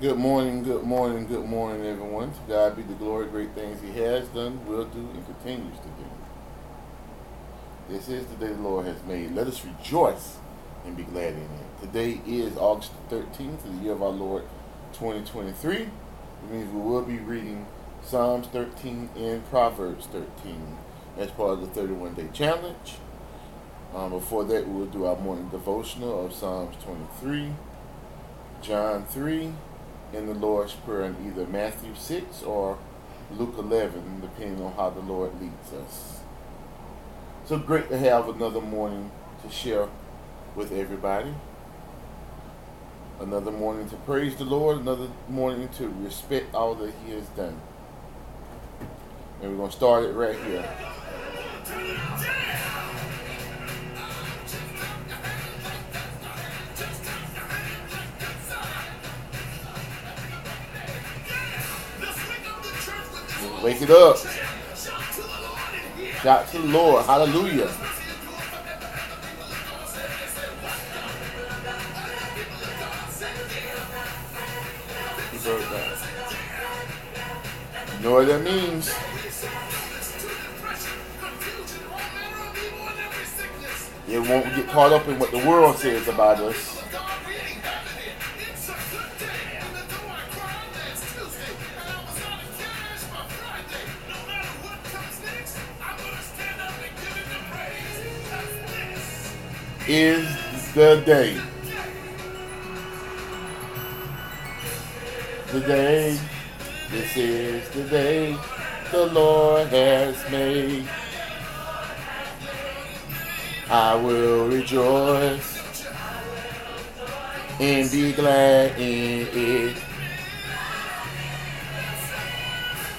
Good morning, good morning, good morning, everyone. To God be the glory, great things He has done, will do, and continues to do. This is the day the Lord has made. Let us rejoice and be glad in it. Today is August 13th, the year of our Lord 2023. It means we will be reading Psalms 13 and Proverbs 13 as part of the 31 day challenge. Um, before that, we will do our morning devotional of Psalms 23, John 3, in the Lord's Prayer in either Matthew 6 or Luke 11, depending on how the Lord leads us. So great to have another morning to share with everybody. Another morning to praise the Lord, another morning to respect all that He has done. And we're going to start it right here. Wake it up. Shout to the Lord. Hallelujah. You know what that means? It won't get caught up in what the world says about us. Is the day. The day, this is the day the Lord has made. I will rejoice and be glad in it.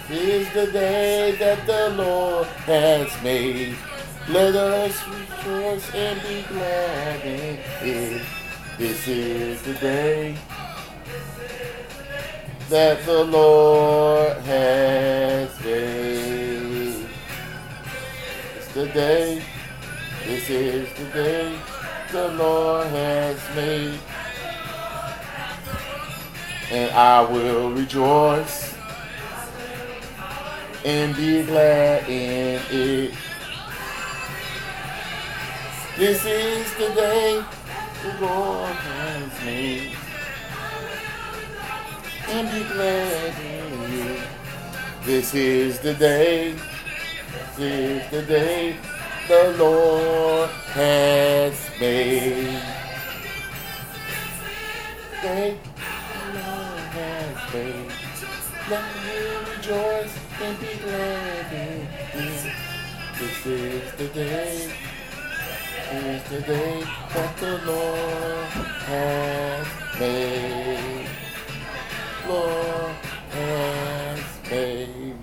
This is the day that the Lord has made. Let us rejoice and be glad in it. This is the day that the Lord has made. It's the day, this is the day the Lord has made. And I will rejoice and be glad in it. This is the day the Lord has made. And be glad in you. This is the day. This is the day the Lord has made. Day the Lord has made. Let me rejoice and be glad in it. This is the day is the day that the Lord has made. Lord has made.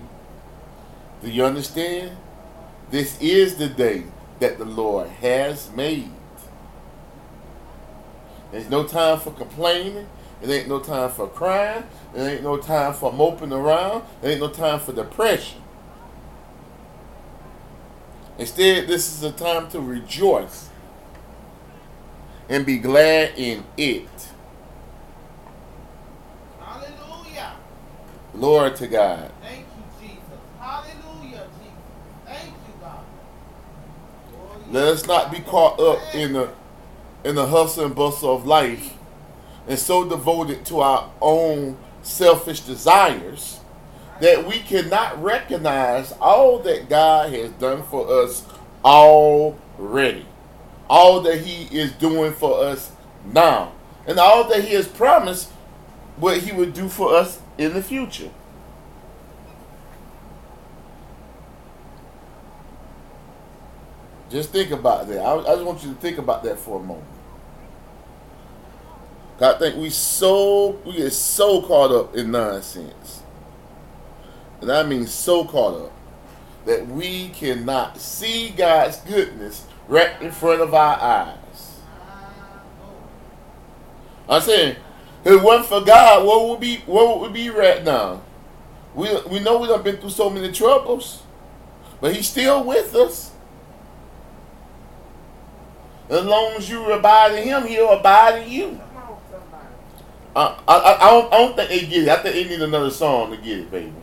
Do you understand? This is the day that the Lord has made. There's no time for complaining. It ain't no time for crying. It ain't no time for moping around. It ain't no time for depression. Instead, this is a time to rejoice and be glad in it. Hallelujah. Lord to God. Thank you, Jesus. Hallelujah, Jesus. Thank you, God. Glory Let us not be caught up in the in the hustle and bustle of life and so devoted to our own selfish desires that we cannot recognize all that God has done for us already. All that He is doing for us now. And all that He has promised what He would do for us in the future. Just think about that. I, I just want you to think about that for a moment. I think we so we get so caught up in nonsense, and I mean so caught up that we cannot see God's goodness right in front of our eyes. I'm saying, if it wasn't for God, what would be what would we be right now? We we know we done been through so many troubles, but He's still with us. As long as you abide in Him, He'll abide in you. I, I, I, don't, I don't think they get it. I think they need another song to get it, baby.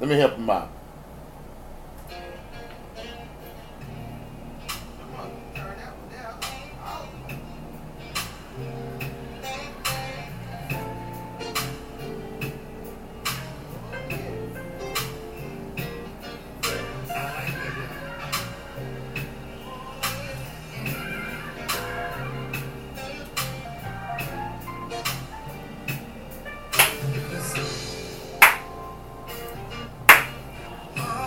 Let me help him out.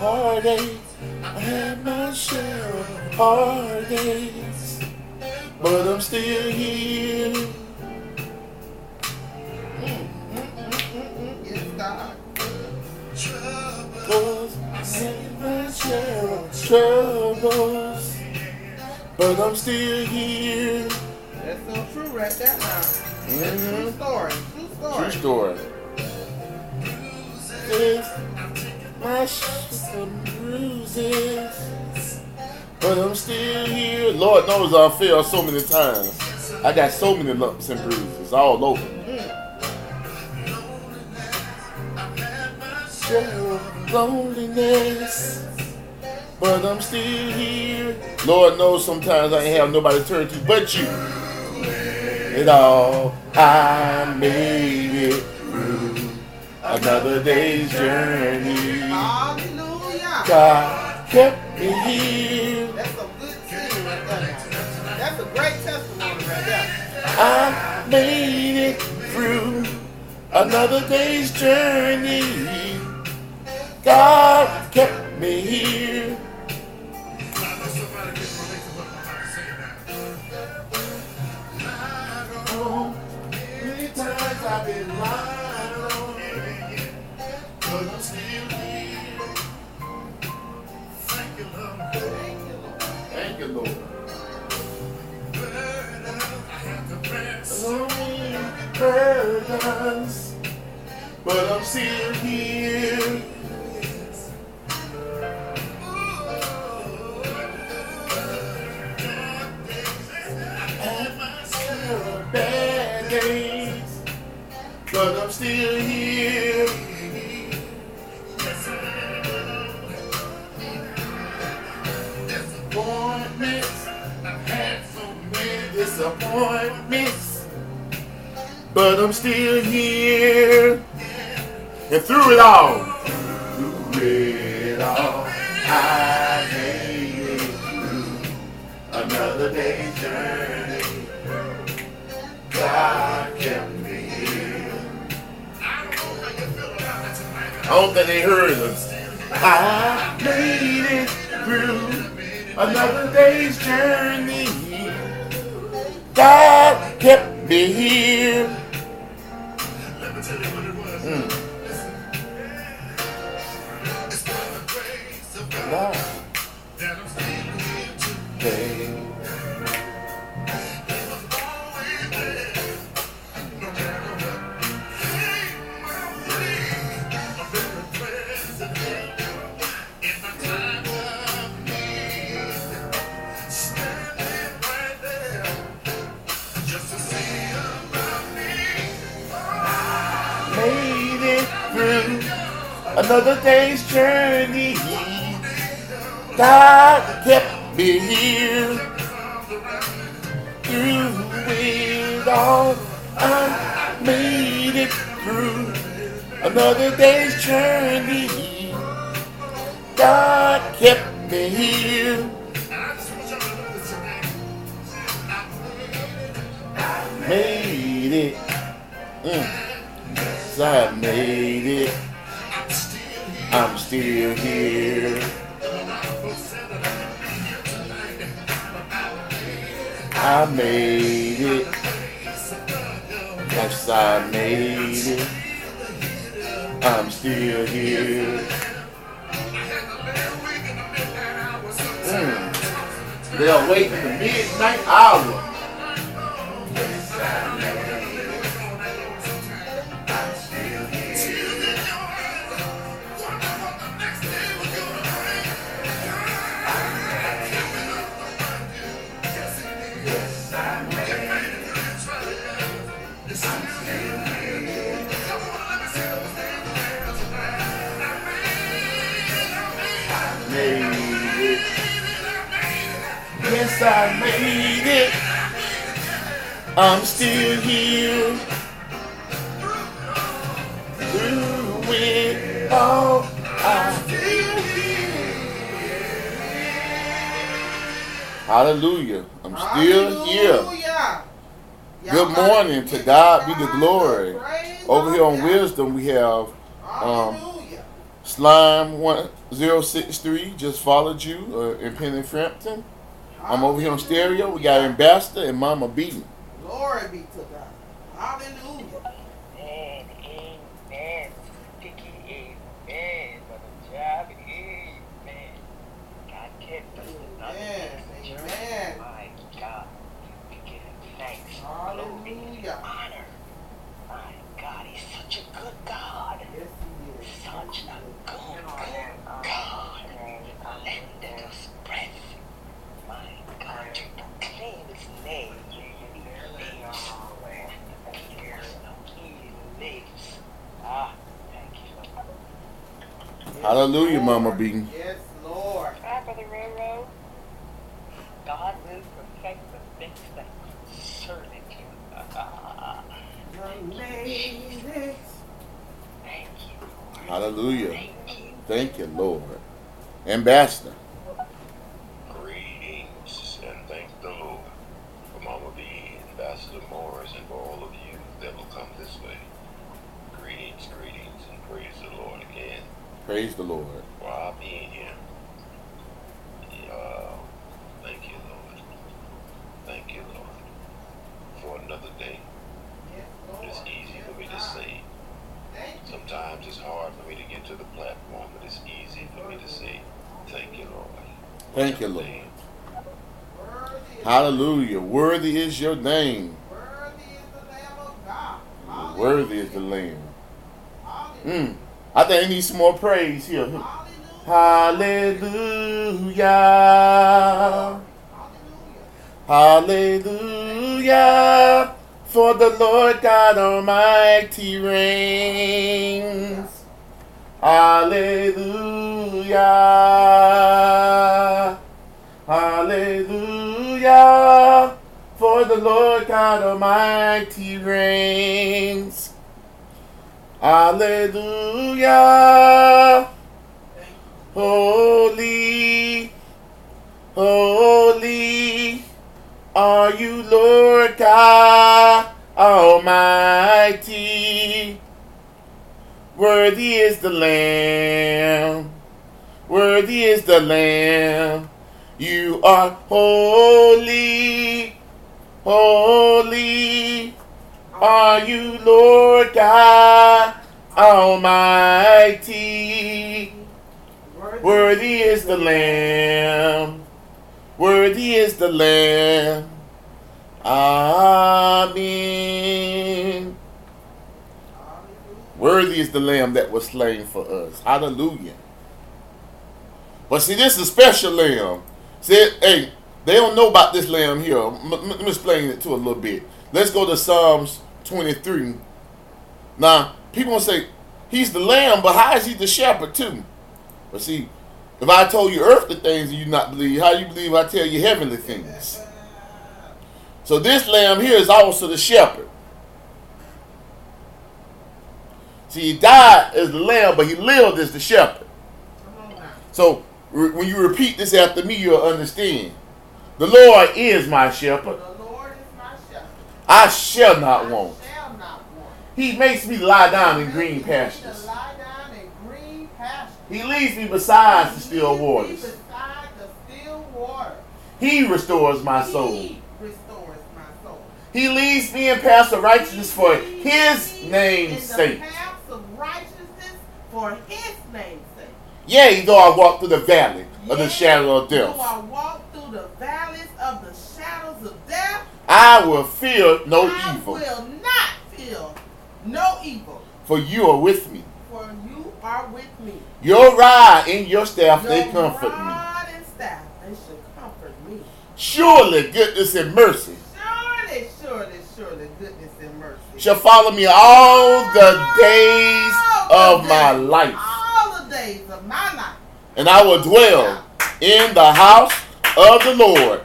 Heartaches. I had my share of heartaches, but I'm still here. Troubles, I had my share of troubles, but I'm still here. That's so true right there now. Mm-hmm. True story. True story. True story. This my bruises, but I'm still here. Lord knows I failed so many times. I got so many lumps and bruises all over. Loneliness, but I'm still here. Lord knows sometimes I ain't have nobody to turn to but you. It all, I made it through another day's journey. God kept me here. That's a good scene right there. That's a great testimony right there. I made it through another day's journey. God kept me here. Burdens, And through it all, through it all, I made it through another day's journey. God kept me here. I don't think they heard us. I made it through another day's journey. God kept me here. Mm. Another God kept me here through it all. I made it through another day's journey. Made it. Yes, I made it. I'm still here. Mm. They're waiting the midnight hour. I made it. I'm still here. Through it all, I'm still Hallelujah. I'm still here. Hallelujah. Y'all Good morning. To God be the glory. Over here on. Wisdom, we have um, Slime 1063 just followed you uh, in Penny Frampton. I'm over here on stereo. We got Ambassador and Mama B. Glory be to God. Hallelujah. Amen, amen. Sticky, amen. Brother Job, amen. God kept us another Amen, day's journey. amen. My God, we give him thanks, glory, Hallelujah. honor. My God, he's such a good God. Yes, he is. Such a good, good God. Lended us breath. My God, to proclaim his name. He lives. He lives. Ah, thank you, Lord. Hallelujah, Mama B. Yes, Lord. Hi, Brother Railroad. God will perfect the things that concern you. I thank you, Lord. Hallelujah. Thank you. Thank you, Lord. Ambassador. Greetings and thank the Lord for Mama B, Ambassador Morris, and for all of you that will come this way. Greetings, greetings, and praise the Lord again Praise the Lord. for our being here. Uh, thank you, Lord. Thank you, Lord, for another day. Yes, Lord. It's easy for me to Yes, God. say. Thank you. Sometimes it's hard for me to get to the platform, but it's easy for me to say, thank you, Lord. Thank you, Lord. Worthy is, Hallelujah. Worthy is your name. worthy is the Lamb of God. Worthy is the Lamb. Hallelujah. Mm. Needs some more praise here. Hallelujah. Hallelujah. For the Lord God Almighty reigns. Hallelujah. Hallelujah. For the Lord God Almighty reigns. Hallelujah. Holy, holy are you, Lord God Almighty. Worthy is the Lamb. Worthy is the Lamb. You are holy, holy are you, Lord God Almighty. Worthy is the Lamb. Worthy is the Lamb. Amen. Worthy is the Lamb that was slain for us. Hallelujah. But see, this is a special lamb. See, hey, they don't know about this lamb here. M- let me explain it to a little bit. Let's go to Psalms 23. Now, people will say, he's the lamb, but how is he the shepherd too? But see, if I told you earthly things and you not believe, how you believe I tell you heavenly things? So this lamb here is also the shepherd. See, he died as the lamb, but he lived as the shepherd. So when you repeat this after me, you'll understand. The Lord is my shepherd. The Lord is my shepherd. I shall not want. I shall not want. He makes me lie down in green pastures. to lie down in green pastures. He leads me beside the still waters. beside the still water. He restores my soul. He restores my soul. He leads me in paths of righteousness for his name's sake. the paths of righteousness for his name's sake. Yea, though I walk through the valley of the shadow of Though death, I walk through the valleys of the shadows of death, I will fear no I evil, I will not feel no evil, for you are with me. for you are with me. Your rod and your staff, they Your comfort me. rod and staff, they shall comfort me. Surely goodness and mercy Surely, surely, surely, goodness and mercy shall follow me all the days All of the my days, life. All the days of my life. and I will dwell in the house of the Lord.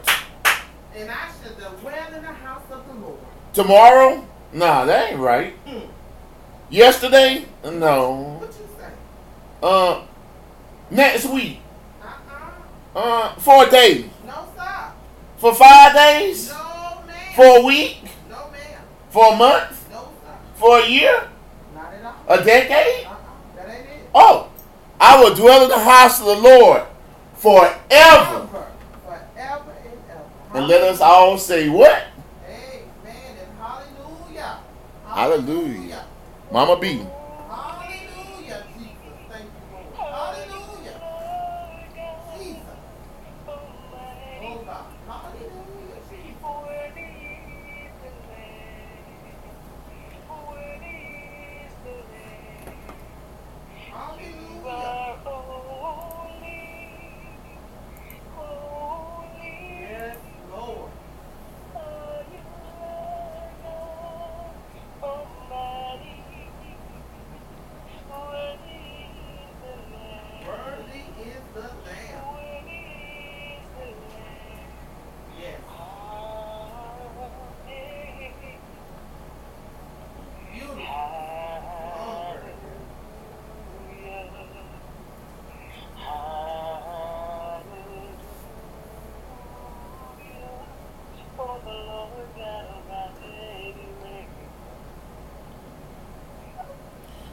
And I shall dwell in the house of the Lord. Tomorrow? Nah, that ain't right. Hmm. Yesterday? No. What you say? Uh, next week? Uh-uh. Uh, for a day? No, sir. For five days? No, ma'am. For a week? No, ma'am. For a month? No, sir. For a year? Not at all. A decade? Uh-uh. That ain't it. Oh, I will dwell in the house of the Lord forever. Forever. Forever and ever. And let us all say what? Amen and hallelujah. Hallelujah. Mama B.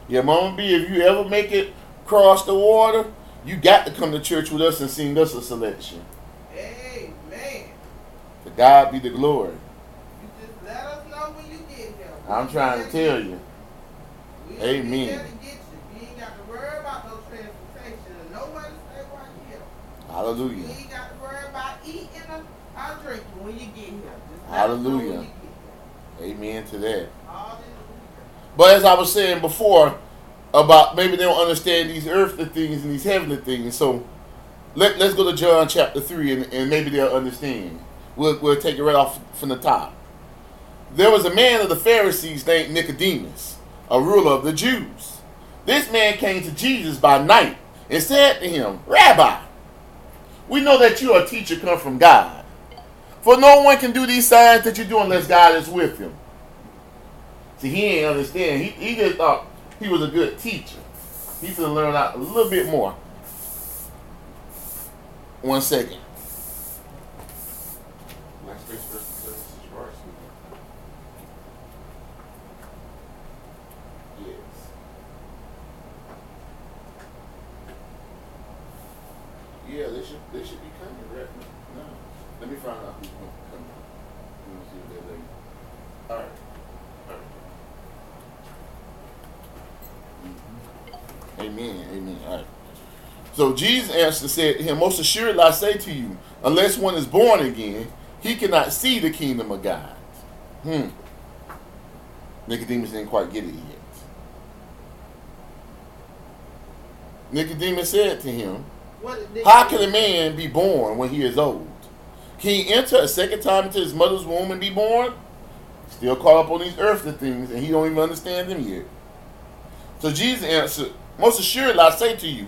Yeah, Mama B, if you ever make it cross the water, you got to come to church with us and sing us a selection. Amen. To God be the glory. You just let us know when you get here. I'm trying to tell you. Amen. Be there to get you. Ain't got to worry about no transportation and stay while you here. You ain't got to worry about eating or, drinking when you get here. Just let us know when Hallelujah. Amen to that. Hallelujah. But as I was saying before, about maybe they don't understand these earthly things and these heavenly things. So let, let's go to John chapter 3 and, and maybe they'll understand. We'll, we'll take it right off from the top. There was a man of the Pharisees named Nicodemus, a ruler of the Jews. This man came to Jesus by night and said to him, Rabbi, we know that you are a teacher come from God. For no one can do these signs that you do unless God is with him. See, he ain't understand. He, he just thought he was a good teacher. He's gonna learn out a little bit more. One second. Next first and service is yours. Yes. Yeah, they should they should be coming, right? No. Let me find out who's gonna come. Let me see if they're late. All right. All right. Mhm. Amen. Amen. All right. So Jesus answered and said to him, Most assuredly I say to you, unless one is born again, he cannot see the kingdom of God. Hmm. Nicodemus didn't quite get it yet. Nicodemus said to him, What did Nick How can a man be born when he is old? Can he enter a second time into his mother's womb and be born? Still caught up on these earthly things, and he don't even understand them yet. So Jesus answered, Most assuredly I say to you,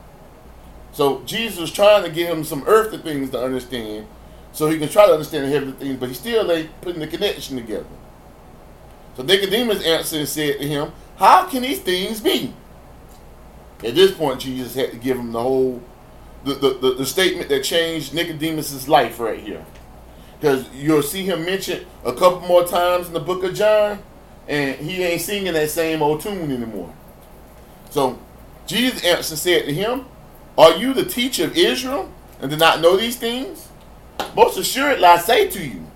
So Jesus was trying to give him some earthly things to understand, so he can try to understand the heavenly things, but he still ain't putting the connection together. So Nicodemus answered and said to him, How can these things be? At this point, Jesus had to give him the whole the, the, the, the statement that changed Nicodemus's life right here. Because you'll see him mentioned a couple more times in the book of John, and he ain't singing that same old tune anymore. So Jesus answered and said to him, Are you the teacher of Israel and do not know these things? Most assuredly I say to you,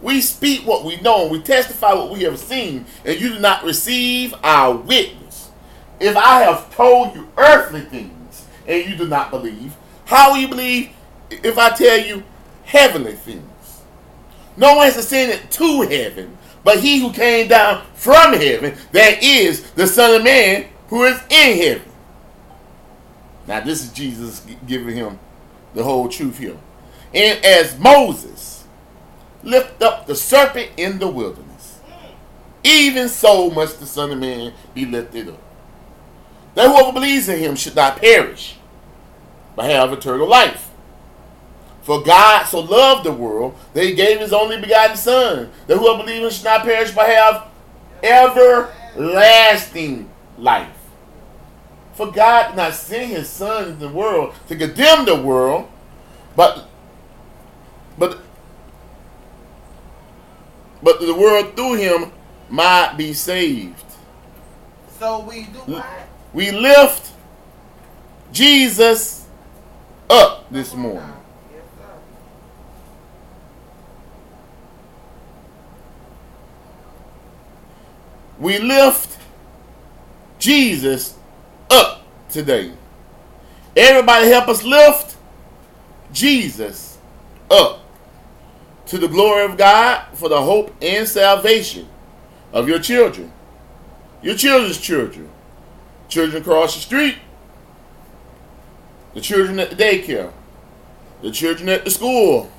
we speak what we know and we testify what we have seen, and you do not receive our witness. If I have told you earthly things and you do not believe, how will you believe if I tell you heavenly things. No one has ascended to heaven, but he who came down from heaven, that is the Son of Man who is in heaven. Now, this is Jesus giving him the whole truth here. And as Moses lift up the serpent in the wilderness, even so must the Son of Man be lifted up. That whoever believes in him should not perish, but have eternal life. For God so loved the world that he gave his only begotten Son, that whoever believes in him should not perish, but have everlasting life. For God not send his Son into the world to condemn the world, but but but the world through him might be saved. So we do what? We lift Jesus up this morning. Yes. We lift Jesus up today. Everybody help us lift Jesus up to the glory of God for the hope and salvation of your children, your children's children, children across the street, the children at the daycare, the children at the school,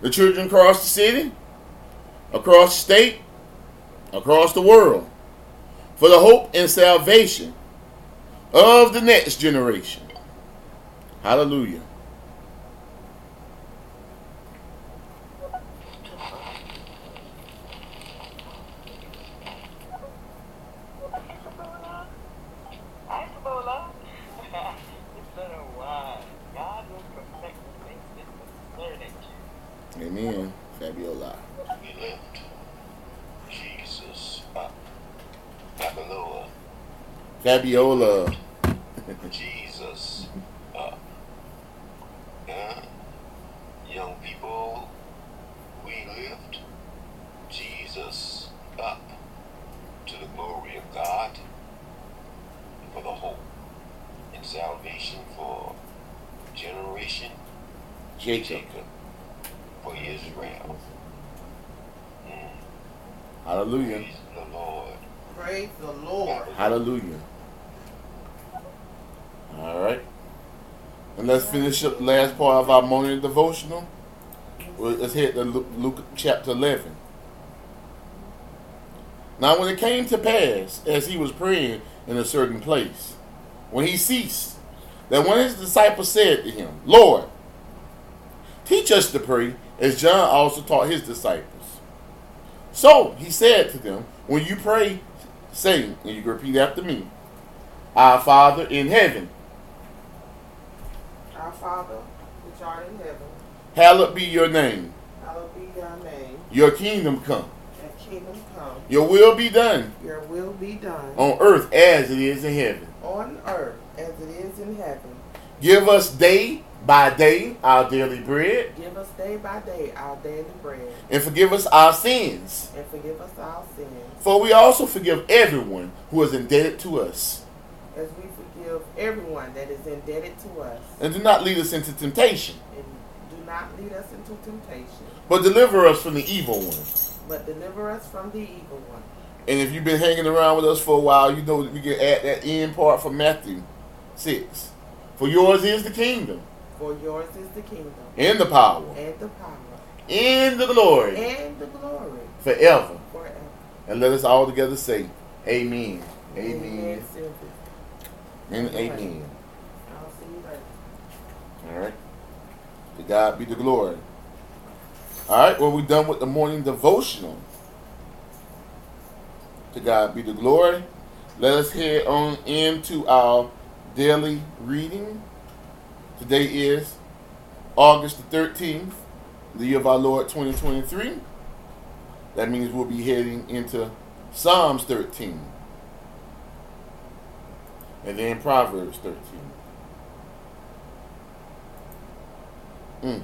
the children across the city, across the state, across the world, for the hope and salvation of the next generation. Hallelujah. Isabella? Isabella? it's been a while. God will perfect the things that concern you. Amen. Fabiola. We lift Jesus up. Babylon. Fabiola. Jesus up. Huh? Young people, we lift Jesus up to the glory of God for the hope and salvation for generation Jacob. Jacob for Israel. Mm. Hallelujah. Praise the Lord. Praise the Lord. Hallelujah. All right. The last part of our morning devotional. Let's hit the Luke, chapter 11. Now, when it came to pass, as he was praying in a certain place, when he ceased, that one of his disciples said to him, Lord, teach us to pray, as John also taught his disciples. So he said to them, When you pray, say, and you repeat after me, Our Father in heaven, Our Father, which art in heaven, hallowed be your name. hallowed be thy name. Your kingdom come. Thy kingdom come. Your will be done Your will be done on earth as it is in heaven. on earth as it is in heaven. Give us day by day our daily bread, Give us day by day our daily bread, and forgive us our sins. and forgive us our sins, For we also forgive everyone who is indebted to us. as we everyone that is indebted to us. And do not lead us into temptation, And do not lead us into temptation, but deliver us from the evil one. but deliver us from the evil one. And if you've been hanging around with us for a while, you know that we can add that end part from Matthew 6. For yours is the kingdom, For yours is the kingdom, and the power, and the power, and the glory and the glory forever. forever. And let us all together say, Amen. Amen. Amen. I'll see you later. All right. To God be the glory. All right. Well, we're done with the morning devotional. To God be the glory. Let us head on into our daily reading. Today is August the 13th, the year of our Lord 2023. That means we'll be heading into Psalms 13 and then Proverbs 13. Mm.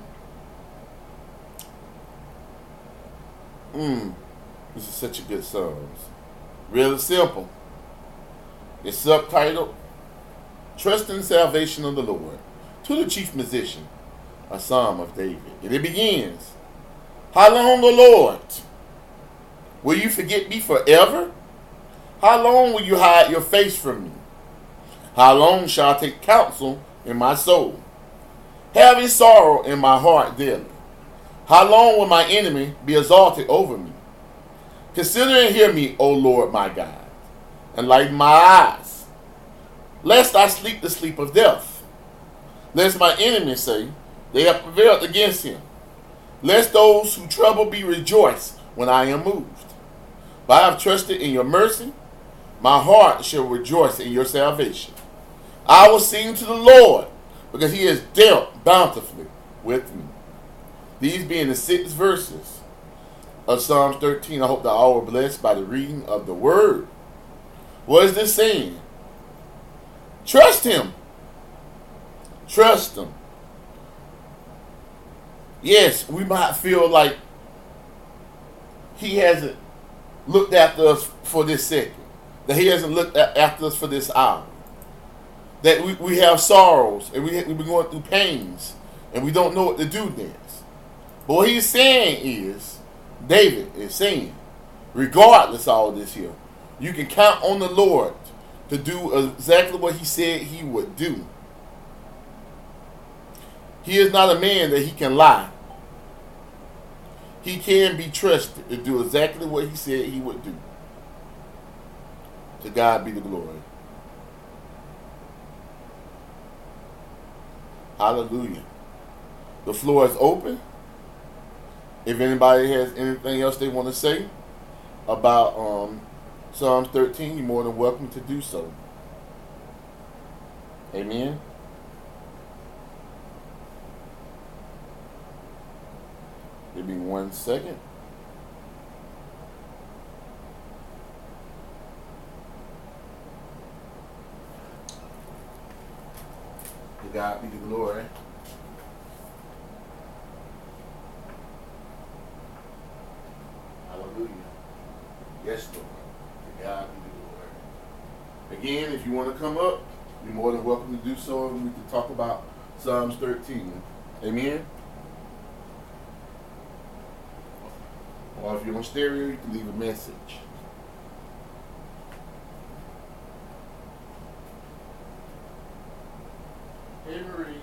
Mm. This is such a good Psalms. Really simple. It's subtitled Trust in Salvation of the Lord. to the chief musician, a psalm of David. And it begins How long, O Lord? Will you forget me forever? How long will you hide your face from me? How long shall I take counsel in my soul, having sorrow in my heart daily? How long will my enemy be exalted over me? Consider and hear me, O Lord my God, and lighten my eyes, lest I sleep the sleep of death. Lest my enemies say, They have prevailed against him. Lest those who trouble me rejoice when I am moved. But I have trusted in your mercy. My heart shall rejoice in your salvation. I will sing to the Lord because he has dealt bountifully with me. These being the six verses of Psalms 13. I hope that all were blessed by the reading of the word. What is this saying? Trust him. Trust him. Yes, we might feel like he hasn't looked after us for this second, that he hasn't looked after us for this hour, that we, we have sorrows and we, we've been going through pains and we don't know what to do next. But what he's saying is, David is saying, regardless of all this here, you can count on the Lord to do exactly what he said he would do. He is not a man that he can lie. He can be trusted to do exactly what he said he would do. To God be the glory. Hallelujah. The floor is open. If anybody has anything else they want to say about um, Psalms 13, you're more than welcome to do so. Amen. Give me one second. To God be the glory. Hallelujah. Yes, Lord. To God be the glory. Again, if you want to come up, you're more than welcome to do so, and we can talk about Psalms 13. Amen. Or if you're on stereo, you can leave a message. Hey Marie.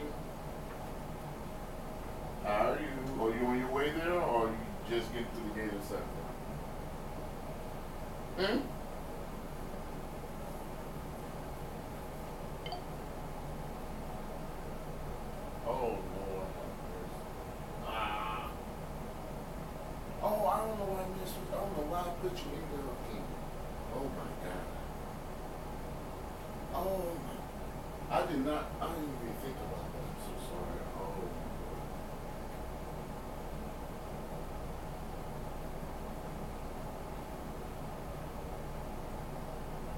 How are you? Are you on your way there or are you just getting to the gate or something? Hmm? Oh Lord. Ah. Oh, I don't know why I missed I don't know why I put you in there again. Oh my God. Oh my. I did not. I didn't even think about that. I'm so sorry. Oh.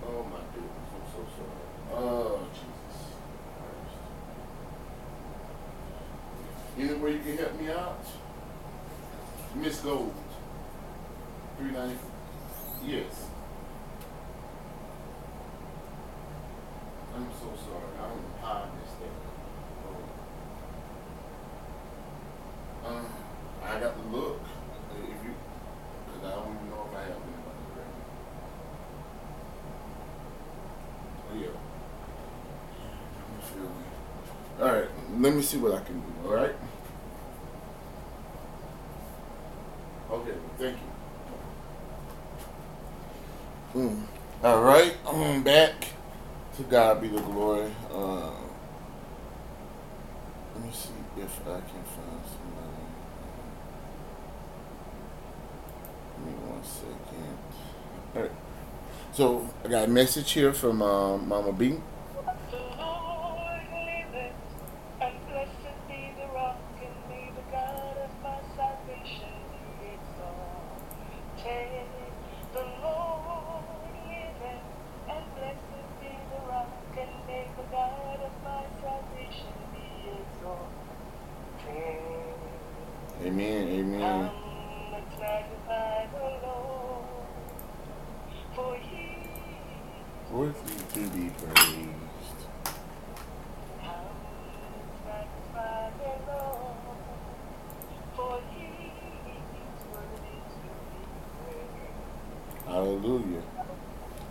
Oh my goodness. I'm so sorry. Oh Jesus Christ. Anywhere out? Miss Gold. Three ninety. Yes. I'm so sorry. I don't know how I missed that. Oh. Uh, I got to look. If you, because I don't even know if I have anybody ready. Oh yeah. All right. Let me see what I can do. All right. Okay, thank you. Mm. All right, I'm back. To God be the glory. Uh, let me see if I can find somebody. Give me one second. All right. So I got a message here from uh, Mama B.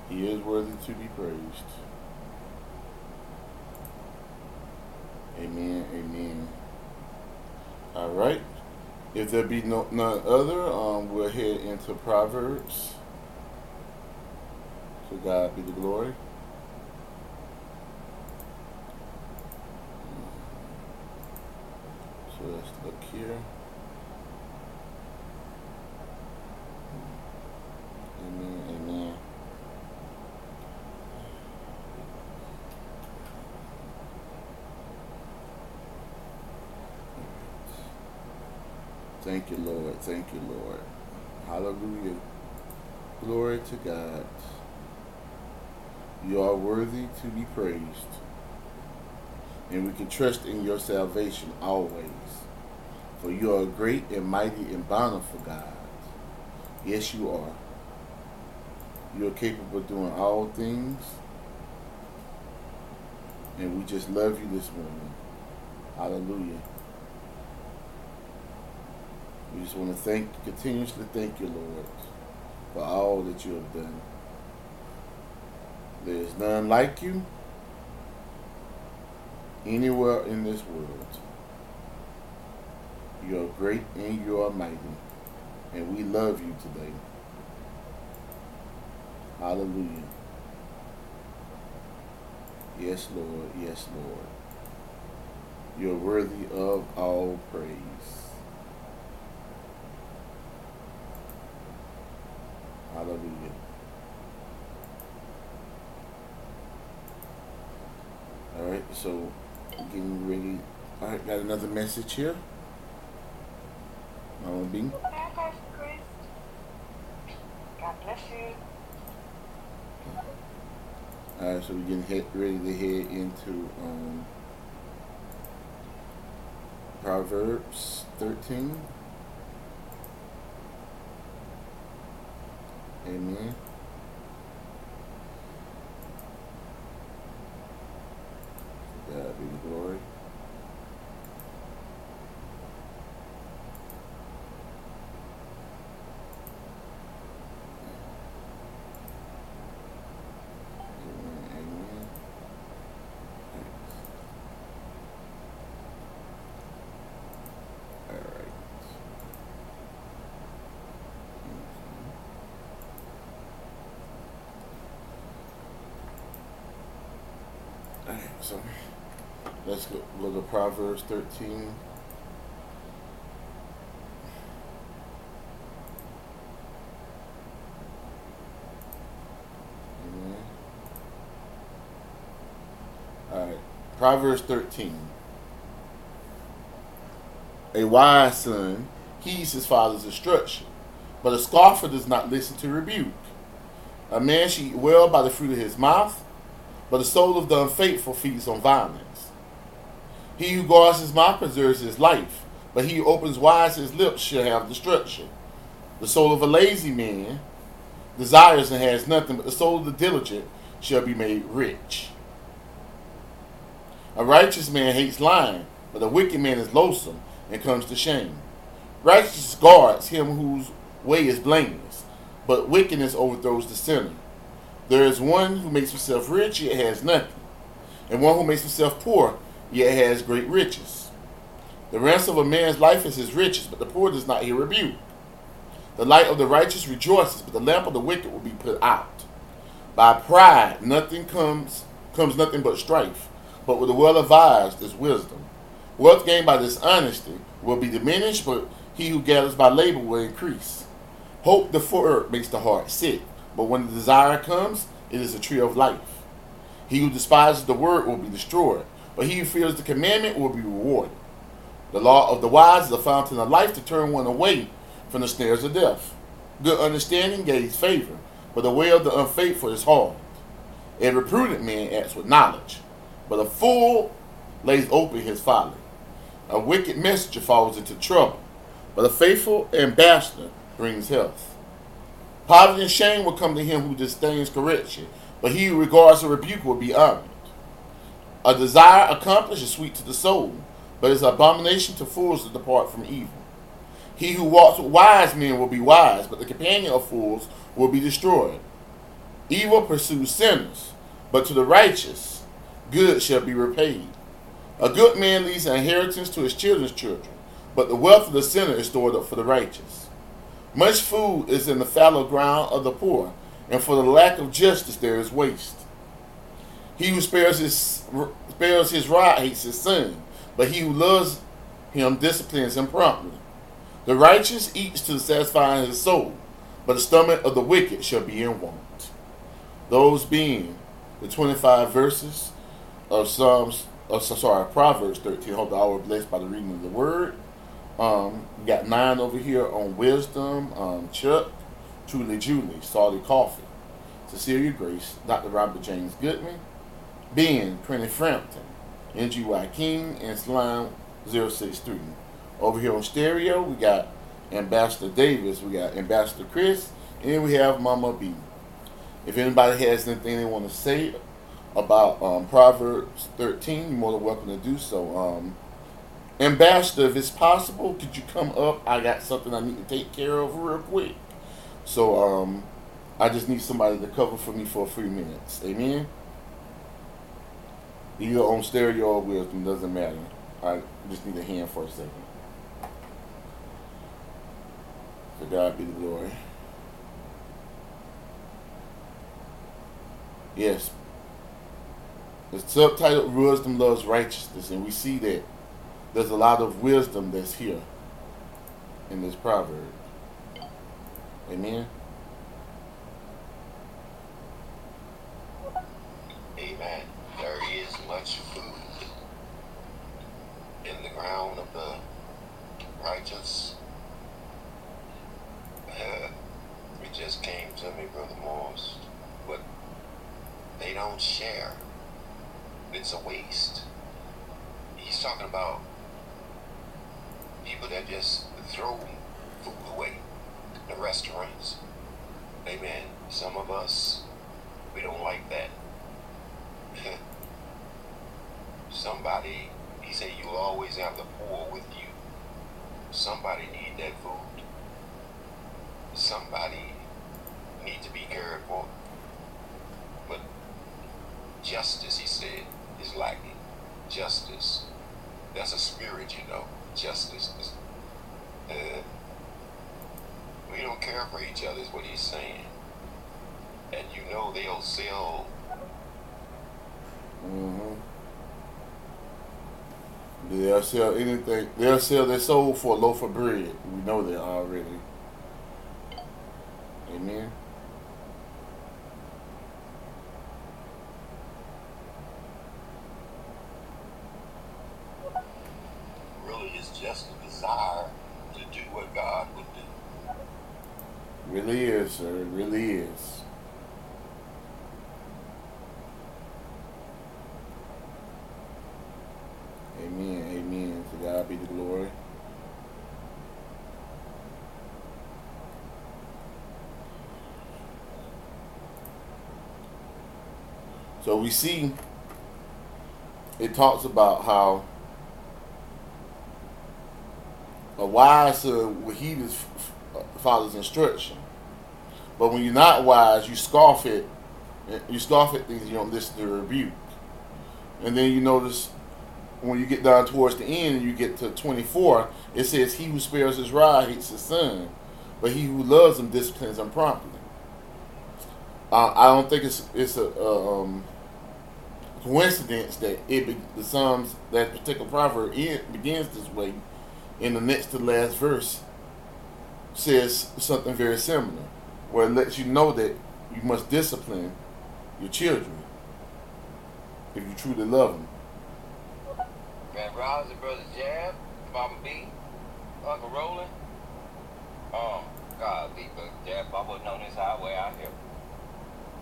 He is worthy to be praised. Amen. Amen. All right. If there be no none other, um, we'll head into Proverbs. To God be the glory. So let's look here. Amen. Amen. Thank you, Lord. Thank you, Lord. Hallelujah. Glory to God. You are worthy to be praised. And we can trust in your salvation always. For you are great and mighty and bountiful God. Yes, you are. You are capable of doing all things. And we just love you this morning. Hallelujah. We just want to thank, continuously thank you, Lord, for all that you have done. There is none like you anywhere in this world. You are great and you are mighty. And we love you today. Hallelujah. Yes, Lord. Yes, Lord. You're worthy of all praise. Hallelujah. All right, so getting ready. All right, got another message here. Hi, Pastor God bless you. All right, so we're getting head, ready to head into um, Proverbs 13. Amen. To God be the glory. Amen. Amen. All right. All right, so let's go look at Proverbs 13. Amen. All right, Proverbs 13. A wise son heeds his father's instruction, but a scoffer does not listen to rebuke. A man should eat well by the fruit of his mouth, but the soul of the unfaithful feeds on violence. He who guards his mouth preserves his life, but he who opens wide his lips shall have destruction. The soul of a lazy man desires and has nothing, but the soul of the diligent shall be made rich. A righteous man hates lying, but a wicked man is loathsome and comes to shame. Righteousness guards him whose way is blameless, but wickedness overthrows the sinner. There is one who makes himself rich, yet has nothing, and one who makes himself poor, yet has great riches. The ransom of a man's life is his riches, but the poor does not hear rebuke. The light of the righteous rejoices, but the lamp of the wicked will be put out. By pride nothing comes comes nothing but strife, but with the well advised is wisdom. Wealth gained by dishonesty will be diminished, but he who gathers by labor will increase. Hope deferred makes the heart sick, but when the desire comes, it is a tree of life. He who despises the word will be destroyed, but he who fears the commandment will be rewarded. The law of the wise is a fountain of life to turn one away from the snares of death. Good understanding gains favor, but the way of the unfaithful is hard. Every prudent man acts with knowledge, but a fool lays open his folly. A wicked messenger falls into trouble, but a faithful ambassador brings health. Poverty and shame will come to him who disdains correction, but he who regards a rebuke will be honored. A desire accomplished is sweet to the soul, but it's abomination to fools to depart from evil. He who walks with wise men will be wise, but the companion of fools will be destroyed. Evil pursues sinners, but to the righteous, good shall be repaid. A good man leaves an inheritance to his children's children, but the wealth of the sinner is stored up for the righteous. Much food is in the fallow ground of the poor, and for the lack of justice there is waste. He who spares his spares his rod hates his son, but he who loves him disciplines him promptly. The righteous eats to satisfy his soul, but the stomach of the wicked shall be in want. Those being the 25 verses of Psalms, oh, sorry, Proverbs 13. Hope all were blessed by the reading of the word. Um, got nine over here on wisdom. Um, Chuck, Truly Julie, Salty Coffee, Cecilia Grace, Dr. Robert James Goodman, Ben, Prinny Frampton, NGY King, and Slime 063. Over here on stereo, we got Ambassador Davis, we got Ambassador Chris, and we have Mama B. If anybody has anything they want to say about um, Proverbs 13, you're more than welcome to do so. Um, Ambassador, if it's possible, could you come up? I got something I need to take care of real quick. So um, I just need somebody to cover for me for a few minutes. Amen. Either on stereo or wisdom, doesn't matter. I just need a hand for a second. To God be the glory. Yes. The subtitle Wisdom Loves Righteousness, and we see that there's a lot of wisdom that's here in this proverb. Amen. Amen. There is much food in the ground of the righteous. Uh, it just came to me, Brother Morris. But they don't share. It's a waste. He's talking about people that just throw food away in restaurants. Amen. Some of us, we don't like that. Somebody, he said, you always have the poor with you. Somebody need that food. Somebody need to be cared for. But justice, he said, is lacking. Justice. That's a spirit, you know. Justice. is- Uh, we don't care for each other, is what he's saying. And you know they'll sell hmm They'll sell anything. They'll sell their soul for a loaf of bread. We know that already. Amen. really is just a desire to do what God would do. Really is, sir. It really is. Amen. Amen. To God be the glory. So we see it talks about how a wise son will heed his f- uh, father's instruction. But when you're not wise, you scoff at you scoff at things you don't listen to rebuke. And then you notice when you get down towards the end and you get to 24, it says, He who spares his rod hates his son, but he who loves him disciplines him promptly. Uh, I don't think it's it's a, um, coincidence that it be, the Psalms that particular proverb in, begins this way, in the next to last verse says something very similar, where it lets you know that you must discipline your children if you truly love them. Man, Rouse Brother Jab, Mama B, Uncle Roland. Um, God, the Brother Jab, I wasn't on this highway out here.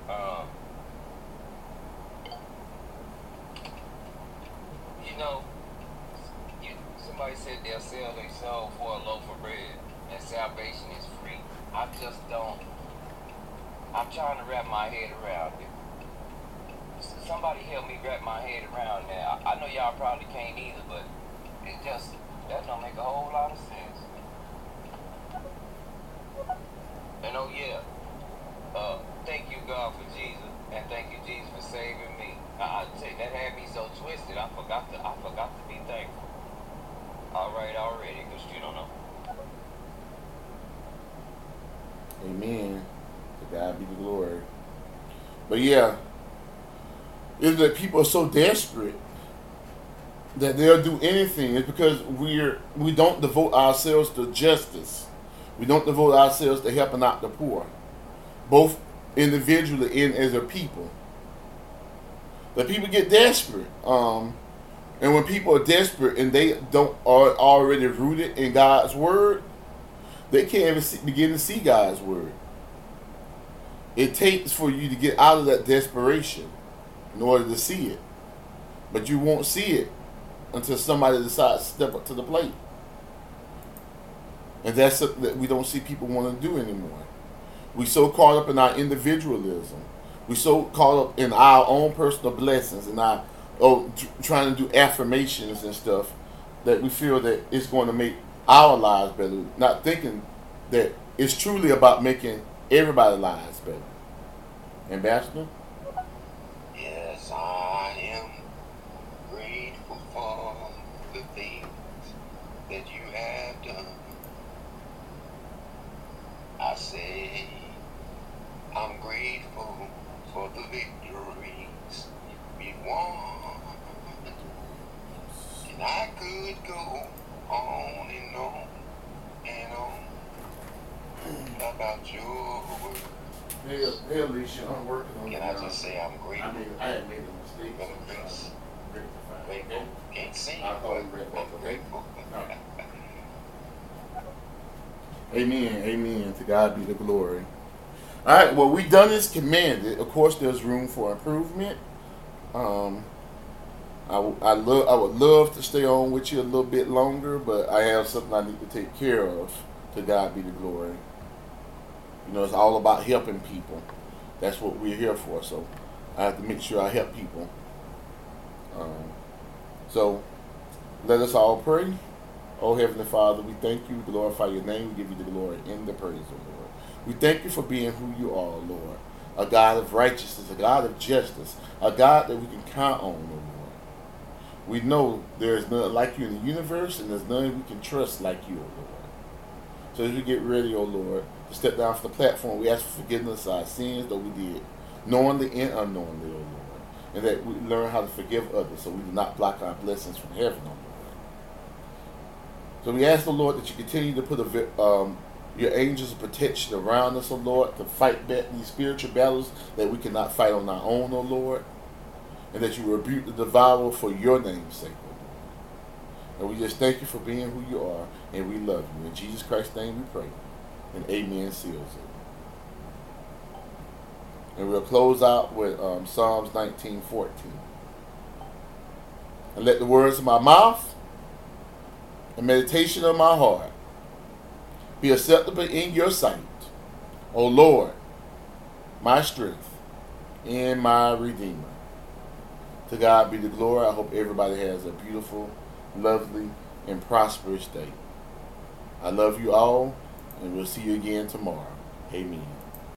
Um, you know, you, somebody said they'll sell their soul for a loaf of bread, and salvation is free. I just don't. I'm trying to wrap my head around it. Somebody help me wrap my head around that. I know y'all probably can't either, but it just that don't make a whole lot of sense. And oh yeah, uh, thank you God for Jesus, and thank you Jesus for saving me. I, I tell that had me so twisted. I forgot to, I forgot to be thankful. All right, already, cause you don't know. Amen. God be the glory. But yeah, is that people are so desperate that they'll do anything. It's because we're we don't devote ourselves to justice. We don't devote ourselves to helping out the poor, both individually and as a people. The people get desperate. Um, and when people are desperate and they don't are already rooted in God's word, they can't even see, begin to see God's word. It takes for you to get out of that desperation in order to see it. But you won't see it until somebody decides to step up to the plate. And that's something that we don't see people want to do anymore. We so caught up in our individualism. We so caught up in our own personal blessings and our oh, tr- trying to do affirmations and stuff that we feel that it's going to make our lives better. Not thinking that it's truly about making everybody's lies, better. Ambassador? Yes, I am grateful for the things that you have done. I say I'm grateful for the victories we won. And I could go on and on and on about your word. Hey Alicia, I'm working on Can I just say I'm I grateful? made, I had made a mistake. So I'm Chris. trying to rectify it. Grateful. Can't sing, I'll call but you right I'm grateful. Amen. Amen. To God be the glory. All right. Well, we done as commanded. Of course, there's room for improvement. Um, I, w- I love. I would love to stay on with you a little bit longer, but I have something I need to take care of. To God be the glory. You know, it's all about helping people. That's what we're here for. So I have to make sure I help people. Um, so let us all pray. Oh, Heavenly Father, we thank you, glorify your name, we give you the glory and the praise, O Lord. We thank you for being who you are, Lord. A God of righteousness, a God of justice, a God that we can count on, O Lord. We know there is none like you in the universe, and there's none we can trust like you, O Lord. So as we get ready, O Lord, step down from the platform, we ask for forgiveness of our sins, though we did, knowingly and unknowingly, O Lord. And that we learn how to forgive others so we do not block our blessings from heaven, O Lord. So we ask the Lord that you continue to put a, um, your angels of protection around us, O Lord, to fight these spiritual battles that we cannot fight on our own, O Lord. And that you rebuke the devourer for your name's sake. And we just thank you for being who you are, and we love you. In Jesus Christ's name we pray. And amen seals it. And we'll close out with um, Psalms 19:14. And let the words of my mouth and meditation of my heart be acceptable in your sight, O Lord, my strength and my redeemer. To God be the glory. I hope everybody has a beautiful, lovely, and prosperous day. I love you all, and we'll see you again tomorrow. Amen.